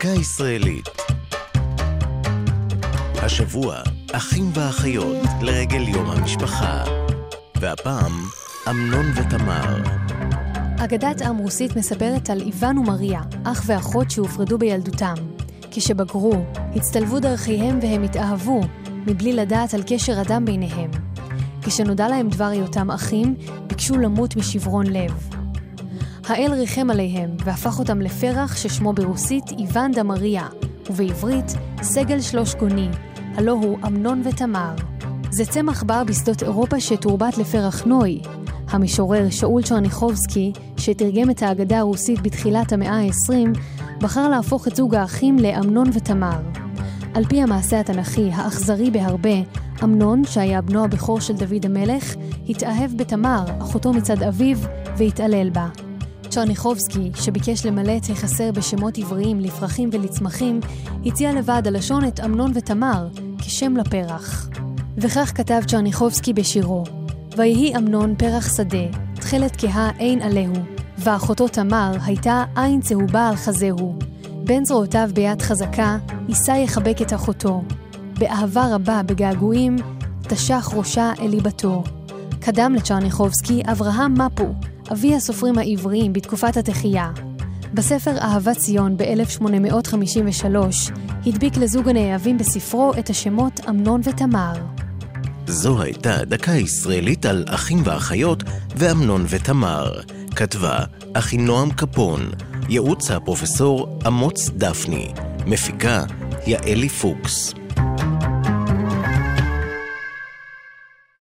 דקה ישראלית. השבוע, אחים ואחיות לרגל יום המשפחה. והפעם, אמנון ותמר. אגדת עם רוסית מספרת על איוון ומריה, אח ואחות שהופרדו בילדותם. כשבגרו, הצטלבו דרכיהם והם התאהבו, מבלי לדעת על קשר אדם ביניהם. כשנודע להם דבר היותם אחים, ביקשו למות משברון לב. האל ריחם עליהם והפך אותם לפרח ששמו ברוסית איוון מריה, ובעברית סגל שלוש גוני, הלא הוא אמנון ותמר. זה צמח בר בשדות אירופה שתורבת לפרח נוי. המשורר שאול צ'רניחובסקי, שתרגם את האגדה הרוסית בתחילת המאה ה-20, בחר להפוך את זוג האחים לאמנון ותמר. על פי המעשה התנ"כי האכזרי בהרבה, אמנון, שהיה בנו הבכור של דוד המלך, התאהב בתמר, אחותו מצד אביו, והתעלל בה. צ'רניחובסקי, שביקש למלא את החסר בשמות עבריים לפרחים ולצמחים, הציע לוועד הלשון את אמנון ותמר, כשם לפרח. וכך כתב צ'רניחובסקי בשירו: ויהי אמנון פרח שדה, תכלת כהה אין עליהו, ואחותו תמר הייתה עין צהובה על חזהו. בין זרועותיו ביד חזקה, יישא יחבק את אחותו. באהבה רבה, בגעגועים, תשח ראשה אל ליבתו. קדם לצ'רניחובסקי אברהם מפו, אבי הסופרים העבריים בתקופת התחייה. בספר אהבת ציון ב-1853 הדביק לזוג הנאהבים בספרו את השמות אמנון ותמר. זו הייתה דקה ישראלית על אחים ואחיות ואמנון ותמר. כתבה אחינועם קפון, ייעוץ הפרופסור אמוץ דפני, מפיקה יעלי פוקס.